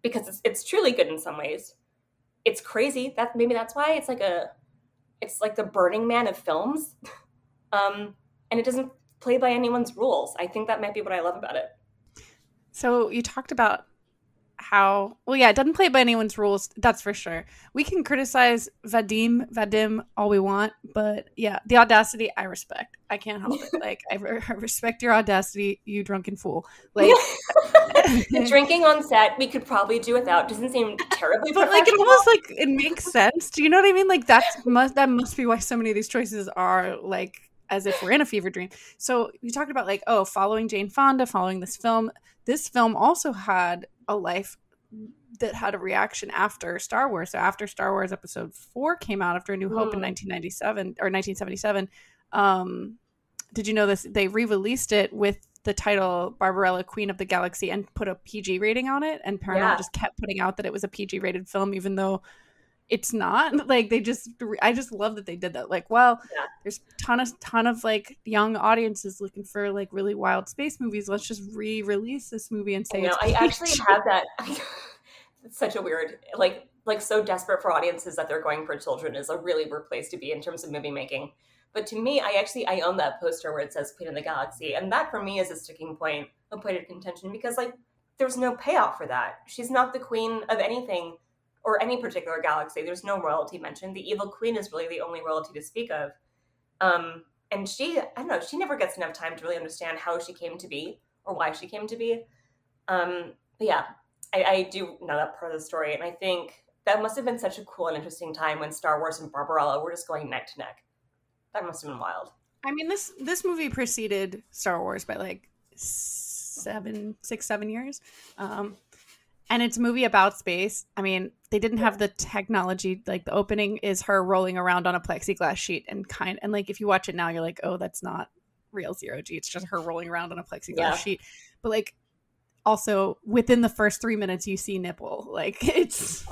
because it's it's truly good in some ways. It's crazy. That maybe that's why it's like a it's like the Burning Man of films. [LAUGHS] Um, and it doesn't play by anyone's rules. I think that might be what I love about it. So you talked about how well, yeah, it doesn't play by anyone's rules. That's for sure. We can criticize Vadim, Vadim all we want, but yeah, the audacity I respect. I can't help it. Like I, re- I respect your audacity, you drunken fool. Like, [LAUGHS] Drinking on set, we could probably do without. Doesn't seem terribly [LAUGHS] but like it almost like it makes sense. Do you know what I mean? Like that's must that must be why so many of these choices are like as if we're in a fever dream. So you talked about like oh, following Jane Fonda, following this film. This film also had a life that had a reaction after Star Wars. So after Star Wars Episode Four came out, after A New Hope in Mm. 1997 or 1977, um, did you know this? They re-released it with the title Barbarella, Queen of the Galaxy, and put a PG rating on it. And Paramount Yeah. just kept putting out that it was a PG rated film, even though it's not. [LAUGHS] Like they just, I just love that they did that. Like, well, Yeah. there's ton of ton of like young audiences looking for like really wild space movies. Let's just re-release this movie and say know, I actually have that. [LAUGHS] it's such a weird, like, like so desperate for audiences that they're going for children is a really weird place to be in terms of movie making. But to me, I actually I own that poster where it says Queen of the Galaxy, and that for me is a sticking point, a point of contention because like there's no payoff for that. She's not the queen of anything or any particular galaxy. There's no royalty mentioned. The evil queen is really the only royalty to speak of. Um, and she, I don't know, she never gets enough time to really understand how she came to be or why she came to be. Um, but yeah, I, I do know that part of the story, and I think that must have been such a cool and interesting time when Star Wars and Barbarella were just going neck to neck. That must have been wild. I mean this this movie preceded Star Wars by like seven, six, seven years. Um, and it's a movie about space. I mean, they didn't have the technology. Like the opening is her rolling around on a plexiglass sheet, and kind and like if you watch it now, you're like, oh, that's not real zero g. It's just her rolling around on a plexiglass Yeah. sheet. But like, also within the first three minutes, you see nipple. [LAUGHS] Like it's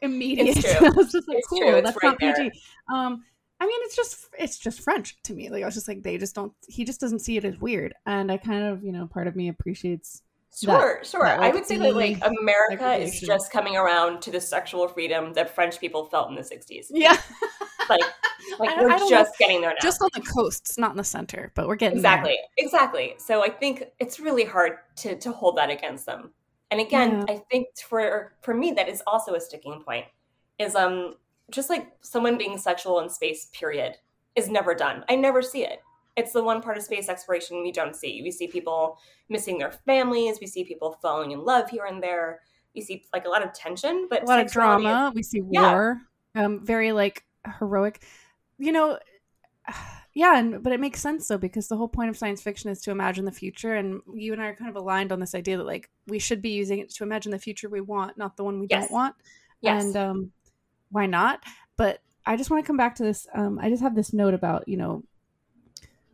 immediate. It's [LAUGHS] true. I was just like, It's cool. true. That's right not PG. Um, I mean, it's just it's just French to me. Like I was just like, they just don't. He just doesn't see it as weird, and I kind of, you know, part of me appreciates. Sure, sure. that, I would say that like America is just coming around to the sexual freedom that French people felt in the '60s. Yeah, [LAUGHS] Like, [LAUGHS] like I- we're I just getting there now. just on the coasts, not in the center, but we're getting exactly, exactly. So I think it's really hard to to hold that against them. And again, I think for for me that is also a sticking point. Is um just like someone being sexual in space. Period is never done. I never see it. It's the one part of space exploration we don't see. We see people missing their families. We see people falling in love here and there. We see like a lot of tension, but a lot of sexuality is- drama. We see Yeah. war. Um, very like heroic. You know, [SIGHS] yeah, and but it makes sense though because the whole point of science fiction is to imagine the future, and you and I are kind of aligned on this idea that like we should be using it to imagine the future we want, not the one we Yes. don't want. Yes. And um, why not? But I just want to come back to this. Um, I just have this note about you know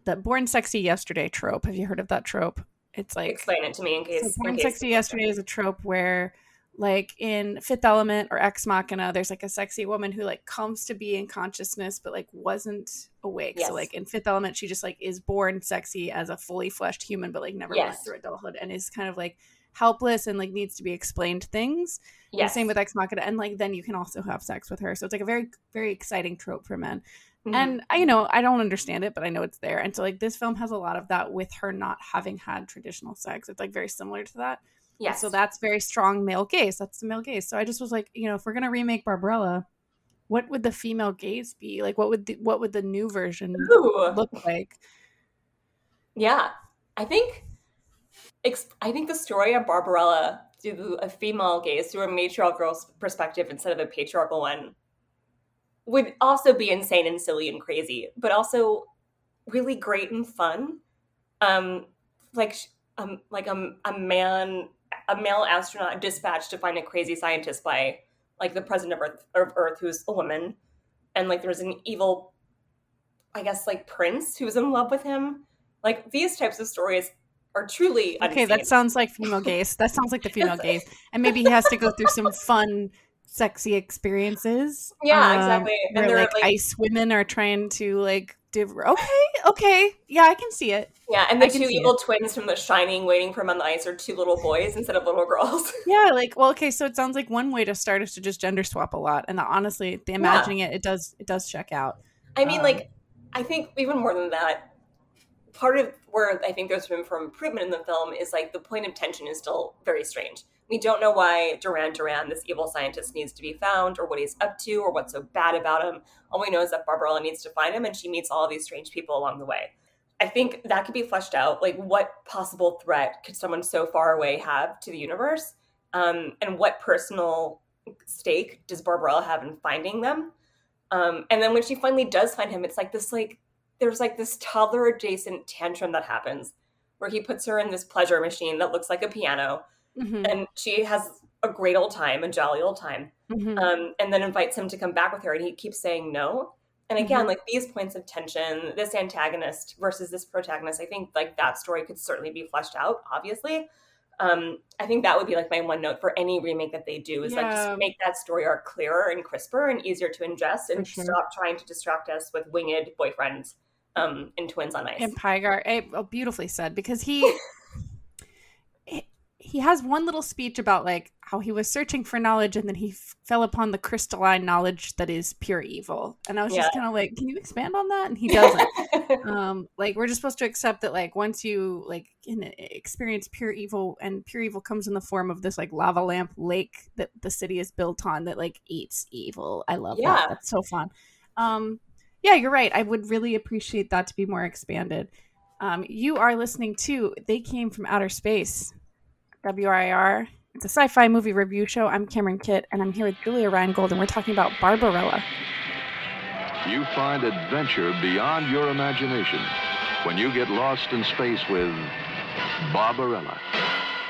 that born sexy yesterday trope. Have you heard of that trope? It's like Explain it to me in case. so in Born case- Sexy Yesterday is a trope where, like in Fifth Element or Ex Machina, there's like a sexy woman who like comes to be in consciousness but like wasn't awake. Yes. So like in Fifth Element, she just like is born sexy as a fully fleshed human, but like never went through adulthood and is kind of like helpless and like needs to be explained things. And Yes. Same with Ex Machina, and like then you can also have sex with her. So it's like a very very exciting trope for men. Mhm. And I, you know, I don't understand it, but I know it's there. And so, like, this film has a lot of that with her not having had traditional sex. It's like very similar to that. Yes. So that's very strong male gaze. That's the male gaze. So I just was like, you know, if we're gonna remake Barbarella, what would the female gaze be? Like, what would the, what would the new version Ooh. look like? Yeah, I think I think the story of Barbarella through a female gaze, through a matriarchal girl's perspective instead of a patriarchal one, would also be insane and silly and crazy, but also really great and fun. Um, like um, like a, a man, a male astronaut dispatched to find a crazy scientist by like the president of Earth, of Earth, who's a woman, and like there's an evil, I guess like prince who's in love with him. Like these types of stories are truly Okay, unseen. that sounds like female [LAUGHS] gaze. That sounds like the female gaze. And maybe he has to go through some fun, sexy experiences. Yeah, um, exactly. And Where they're, like, like- ice women are trying to like div- okay, okay, yeah, I can see it. Yeah, and the two evil twins from The Shining waiting for him on the ice are two little boys instead of little girls. [LAUGHS] Yeah, like well, okay, so it sounds like one way to start is to just gender swap a lot, and honestly, the imagining it, it does it does check out. I mean, Um, like, I think even more than that, part of where I think there's room for improvement in the film is like the point of tension is still very strange. We don't know why Duran Duran, this evil scientist, needs to be found or what he's up to or what's so bad about him. All we know is that Barbarella needs to find him and she meets all these strange people along the way. I think that could be fleshed out. Like, what possible threat could someone so far away have to the universe? Um, and what personal stake does Barbarella have in finding them? Um, and then when she finally does find him, it's like this like there's like this toddler adjacent tantrum that happens where he puts her in this pleasure machine that looks like a piano Mhm, and she has a great old time, a jolly old time. mhm. Um, and then invites him to come back with her and he keeps saying no. And again, Mhm. like these points of tension, this antagonist versus this protagonist, I think like that story could certainly be fleshed out, obviously. Um, I think that would be like my one note for any remake that they do is like just make that story arc clearer and crisper and easier to ingest and sure. stop trying to distract us with winged boyfriends um, and twins on ice. and Pygar, eh, beautifully said because he [LAUGHS] he- has one little speech about like how he was searching for knowledge and then he f- fell upon the crystalline knowledge that is pure evil, and I was just kind of like, can you expand on that? And he doesn't. [LAUGHS] um like we're just supposed to accept that like once you like experience pure evil and pure evil comes in the form of this like lava lamp lake that the city is built on that like eats evil. I love Yeah. that that's so fun. Um yeah you're right. I would really appreciate that to be more expanded. Um you are listening to they came from outer space WRIR it's a sci-fi movie review show i'm cameron kitt and i'm here with julia reingold and we're talking about barbarella You find adventure beyond your imagination when you get lost in space with Barbarella.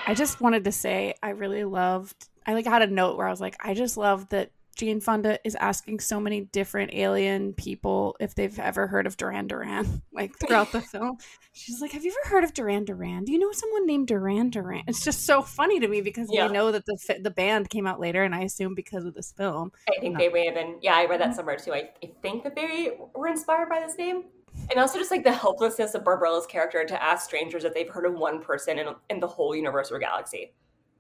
I just wanted to say I really loved. I like had a note where I was like, I just love that Jane Fonda is asking so many different alien people if they've ever heard of Duran Duran. [LAUGHS] Like throughout the film, she's like, "Have you ever heard of Duran Duran? Do you know someone named Duran Duran?" It's just so funny to me because Yeah. we know that the the band came out later, and I assume because of this film. I think they may have been. Yeah, I read that somewhere too. I, I think that they were inspired by this name, and also just like the helplessness of Barbarella's character to ask strangers if they've heard of one person in, in the whole universe or galaxy.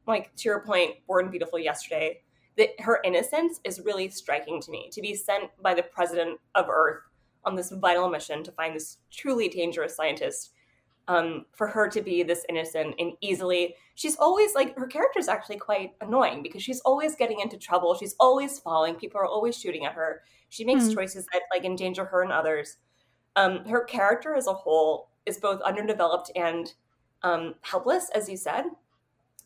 Like to your point, born beautiful yesterday, that her innocence is really striking to me. To be sent by the president of Earth on this vital mission to find this truly dangerous scientist. Um, for her to be this innocent and easily, she's always like her character is actually quite annoying because she's always getting into trouble. She's always falling. People are always shooting at her. She makes Hmm. choices that like endanger her and others. Um, her character as a whole is both underdeveloped and um, helpless, as you said.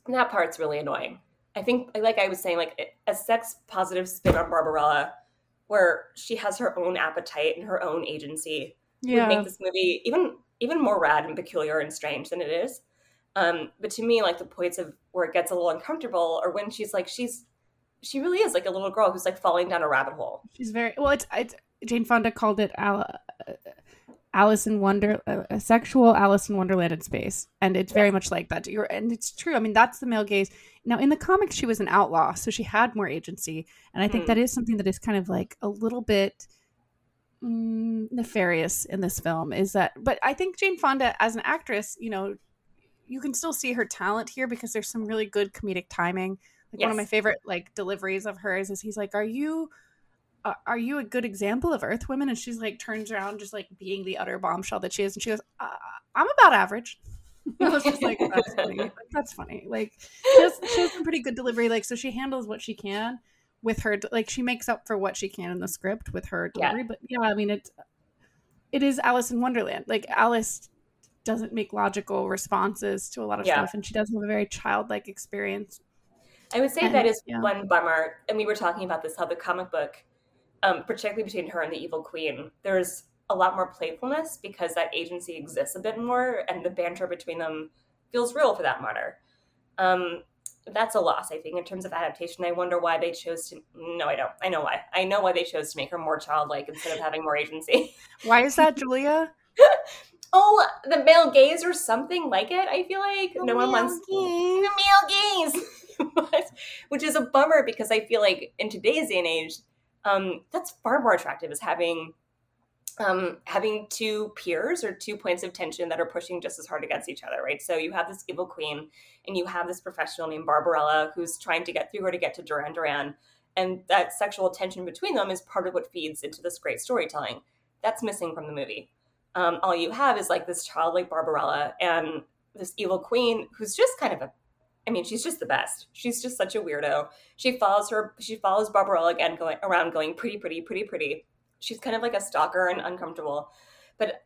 And that part's really annoying. I think, like I was saying, like a sex positive spin on Barbarella, where she has her own appetite and her own agency, Yeah. would make this movie even even more rad and peculiar and strange than it is. Um, but to me, like the points of where it gets a little uncomfortable, or when she's like, she's she really is like a little girl who's like falling down a rabbit hole. She's very well. It's, it's Jane Fonda called it Al- Alice in Wonder, a sexual Alice in Wonderland in space, and it's very much like that. You're, and it's true. I mean, that's the male gaze. Now, in the comics, she was an outlaw, so she had more agency, and I think Hmm. that is something that is kind of like a little bit mm, nefarious in this film. Is that? But I think Jane Fonda, as an actress, you know, you can still see her talent here because there's some really good comedic timing. Like one of my favorite like deliveries of hers is he's like, "Are you?" Are you a good example of earth women? And she's like turns around just like being the utter bombshell that she is. And she goes uh, i'm about average. [LAUGHS] I was just like that's [LAUGHS] funny. Like, that's funny. Like she has, she has some pretty good delivery. Like so she handles what she can with her like she makes up for what she can in the script with her Yeah. delivery. But yeah i mean it it is alice in wonderland. Like alice doesn't make logical responses to a lot of Yeah. stuff and she does have a very childlike experience. I would say And- that is yeah. one bummer. And we were talking about this how the comic book, um, particularly between her and the evil queen, there's a lot more playfulness because that agency exists a bit more, and the banter between them feels real for that matter. Um, that's a loss, I think, in terms of adaptation. I wonder why they chose to. No, I don't. I know why. I know why they chose to make her more childlike instead of having more agency. [LAUGHS] why is that julia [LAUGHS] oh, the male gaze or something like it. I feel like no one wants the male gaze, [LAUGHS] which is a bummer because I feel like in today's day and age, um, that's far more attractive as having um, having two peers or two points of tension that are pushing just as hard against each other, right? So you have this evil queen and you have this professional named Barbarella who's trying to get through her to get to Duran Duran. And that sexual tension between them is part of what feeds into this great storytelling. That's missing from the movie. Um, all you have is like this childlike Barbarella and this evil queen who's just kind of a I mean, she's just the best. She's just such a weirdo. She follows her she follows Barbarella again going around going pretty, pretty, pretty, pretty. She's kind of like a stalker and uncomfortable. But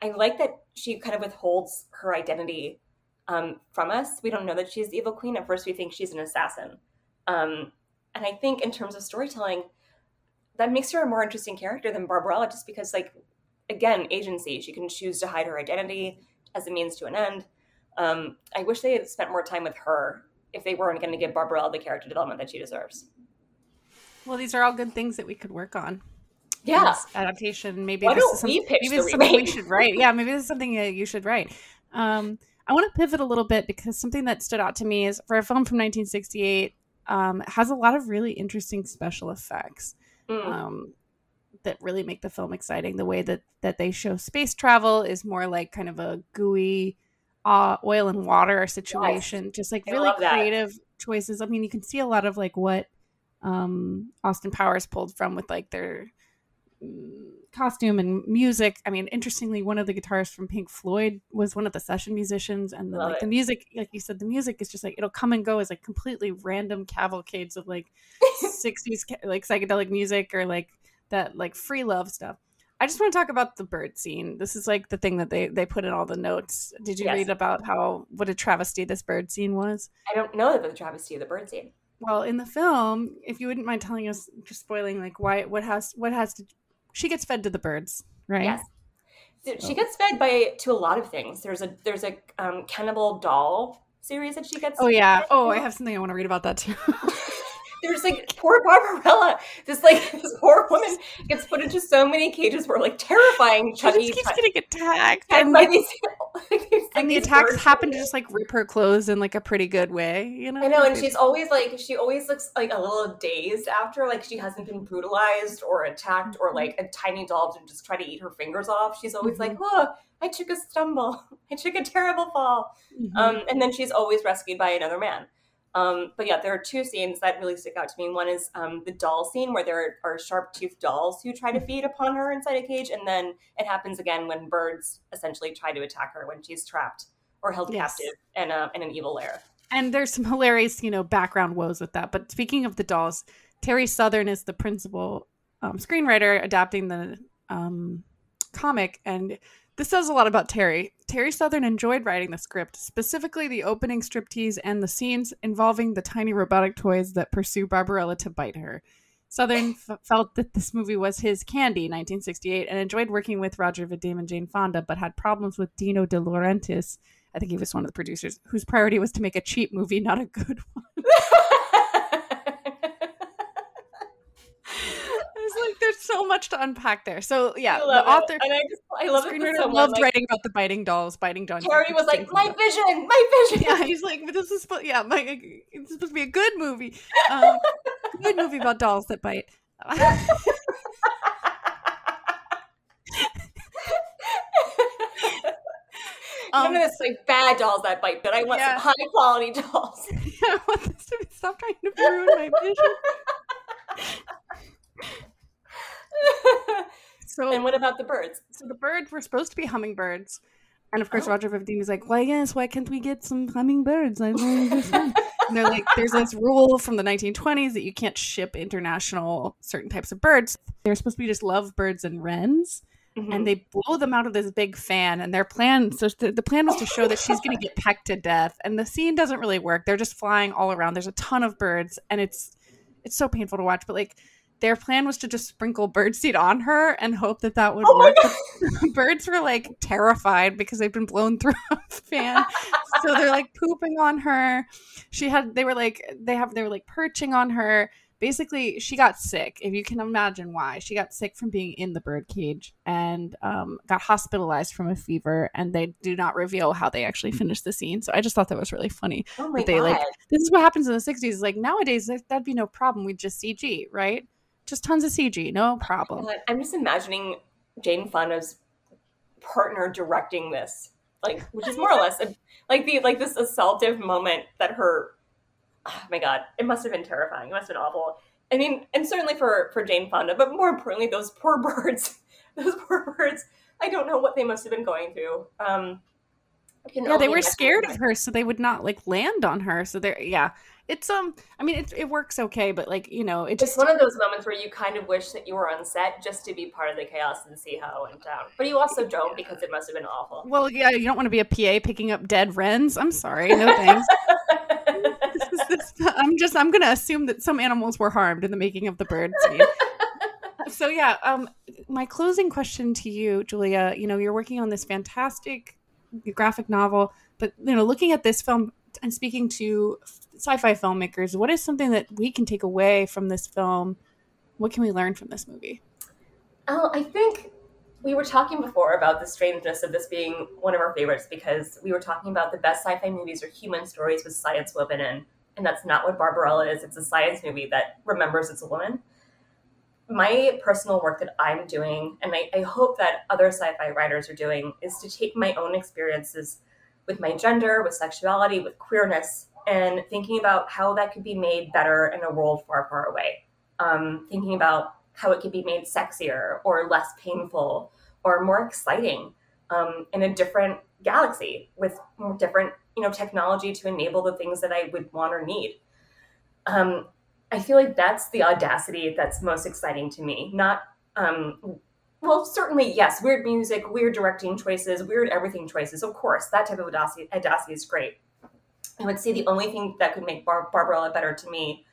I like that she kind of withholds her identity um, from us. We don't know that she's the evil queen. At first we think she's an assassin. Um, and I think in terms of storytelling, that makes her a more interesting character than Barbarella just because like again, agency. She can choose to hide her identity as a means to an end. Um, I wish they had spent more time with her if they weren't going to give Barbarella the character development that she deserves. well these are all good things that we could work on Yeah. adaptation. Maybe Why this is some- maybe this something we should write. Yeah, maybe this is something that you should write. Um, I want to pivot a little bit because something that stood out to me is for a film from 1968 um, has a lot of really interesting special effects Mm. um, that really make the film exciting. The way that that they show space travel is more like kind of a gooey uh, oil and water situation, just like really creative choices. I mean, you can see a lot of like what um, Austin Powers pulled from with like their mm, costume and music. I mean, interestingly, one of the guitarists from Pink Floyd was one of the session musicians, and Love like it. the music, like you said, the music is just like it'll come and go as like completely random cavalcades of like [LAUGHS] '60s like psychedelic music or like that like free love stuff. I just want to talk about the bird scene. This is like the thing that they they put in all the notes. Did you Yes. read about how what a travesty this bird scene was? I don't know that the travesty of the bird scene. Well, in the film, if you wouldn't mind telling us, just spoiling like why what has what has to she gets fed to the birds, right? Yes. She gets fed by to a lot of things. There's a there's a um, cannibal doll series that she gets. Oh yeah. Oh. I have something I want to read about that too. [LAUGHS] There's like poor Barbarella. This like [LAUGHS] this poor woman gets put into so many cages where like terrifying just keeps getting attacked, and, by these, like, these- [LAUGHS] and the attacks happen to just like rip her clothes in like a pretty good way. You know. I know, and she's always like she always looks like a little dazed after, like she hasn't been brutalized or attacked, or like a tiny doll to just try to eat her fingers off. She's always like, "Oh, I took a stumble, [LAUGHS] I took a terrible fall," Mhm. um, and then she's always rescued by another man. Um, but yeah, there are two scenes that really stick out to me. One is um, the doll scene where there are sharp toothed dolls who try to feed upon her inside a cage, and then it happens again when birds essentially try to attack her when she's trapped or held Yes. captive in, a, in an evil lair. and there's some hilarious, you know, background woes with that. But speaking of the dolls, Terry Southern is the principal um, screenwriter adapting the um, comic, and this says a lot about Terry. Terry Southern enjoyed writing the script, specifically the opening striptease and the scenes involving the tiny robotic toys that pursue Barbarella to bite her. Southern f- felt that this movie was his candy, 1968, and enjoyed working with Roger Vadim and Jane Fonda, but had problems with Dino De Laurentiis. I think he was one of the producers whose priority was to make a cheap movie, not a good one. It's like there's so much to unpack there. So yeah, I the it. author, and I just I love it. screenwriter someone, loved like, writing about the biting dolls, biting John. Terry was like, my vision, my vision. Yeah, he's like, but this is supposed, yeah, my, it's supposed to be a good movie, um, good movie about dolls that bite. [LAUGHS] None of this like bad dolls that bite, but I want Yeah. some high quality dolls. [LAUGHS] I want this to be, stop trying to ruin my vision. [LAUGHS] [LAUGHS] So, and what about the birds? so the birds were supposed to be hummingbirds. And of course, Roger Vadim is like, "Why yes? Why can't we get some hummingbirds?" I don't understand. [LAUGHS] [LAUGHS] and they're like, "There's this rule from the 1920s that you can't ship international certain types of birds. They're supposed to be just lovebirds and wrens." Mm-hmm. and they blow them out of this big fan and their plan so the, the plan was to show that she's going to get pecked to death and the scene doesn't really work they're just flying all around there's a ton of birds and it's it's so painful to watch but like their plan was to just sprinkle birdseed on her and hope that that would Oh work. [LAUGHS] Birds were like terrified because they've been blown [LAUGHS] through a fan. So they're like pooping on her. She had they were like they have they were like perching on her. Basically she got sick if you can imagine why. She got sick from being in the bird cage and um, got hospitalized from a fever and they do not reveal how they actually finished the scene. So i just thought that was really funny oh my they god! like this is what happens in the 60s like nowadays that- that'd be no problem. We'd just cg right just tons of cg no problem I'm just imagining Jane Fonda's partner directing this, like, which is more or less a, like the like this assaultive moment that her. Oh my god! It must have been terrifying. It must have been awful. I mean, and certainly for for Jane Fonda, but more importantly, those poor [LAUGHS] birds. those poor birds. I don't know what they must have been going through. Um, yeah they were scared of her so they would not like land on her so they're yeah it's um i mean it, it works okay but like you know it It's just one of those moments where you kind of wish that you were on set just to be part of the chaos and see how it went down. But you also don't because it must have been awful. well yeah you don't want to be a pa picking up dead wrens i'm sorry no thanks [LAUGHS] This is- this- i'm just i'm gonna assume that some animals were harmed in the making of the bird scene [LAUGHS] so yeah um my closing question to you julia you know you're working on this fantastic graphic novel but you know looking at this film and speaking to sci-fi filmmakers what is something that we can take away from this film what can we learn from this movie Oh, I think we were talking before about the strangeness of this being one of our favorites because we were talking about the best sci-fi movies are human stories with science woven in, and that's not what Barbarella is. It's a science movie that remembers it's a woman. My personal work that I'm doing, and I, I hope that other sci-fi writers are doing, is to take my own experiences with my gender, with sexuality, with queerness, and thinking about how that could be made better in a world far, far away. Um, thinking about how it could be made sexier or less painful or more exciting um, in a different galaxy with different you know technology to enable the things that i would want or need. Um, i feel like that's the audacity that's most exciting to me. Not um, well certainly yes weird music weird directing choices weird everything choices. Of course that type of audacity, audacity is great i would say the only thing that could make Bar- barbarella better to me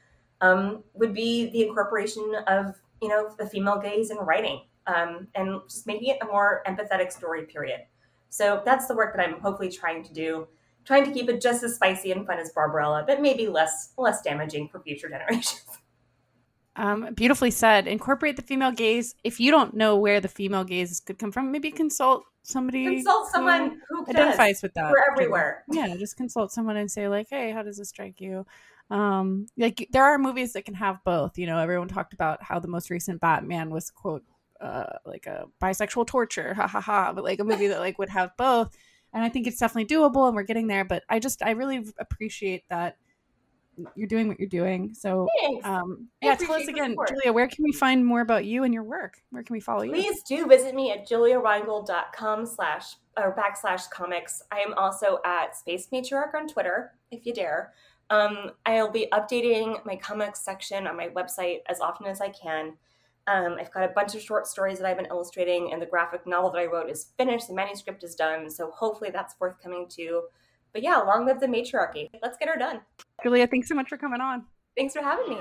um, would be the incorporation of you know the female gaze in writing um, and just making it a more empathetic story period. So that's the work that i'm hopefully trying to do trying to keep it just as spicy and fun as barbarella but maybe less less damaging for future [LAUGHS] generations Um, beautifully said. Incorporate the female gaze. If you don't know where the female gaze could come from, maybe consult somebody consult someone who does. identifies with that. we're everywhere Yeah, just consult someone and say like, "Hey, how does this strike you?" Um, like there are movies that can have both. You know, everyone talked about how the most recent Batman was quote uh, like a bisexual torture, ha ha ha, but like a movie that like would have both. And I think it's definitely doable, and we're getting there. But I just I really appreciate that you're doing what you're doing. So um, yeah, tell us again. Julia, where can we find more about you and your work? Where can we follow you? Please do visit me at juliareingold.com slash or backslash comics. I am also at Space Matriarch on Twitter, if you dare. Um, I'll be updating my comics section on my website as often as I can. Um, I've got a bunch of short stories that I've been illustrating, and the graphic novel that I wrote is finished. The manuscript is done, so hopefully that's forthcoming too. But yeah, long live the matriarchy. Let's get her done. Julia, thanks so much for coming on. Thanks for having me.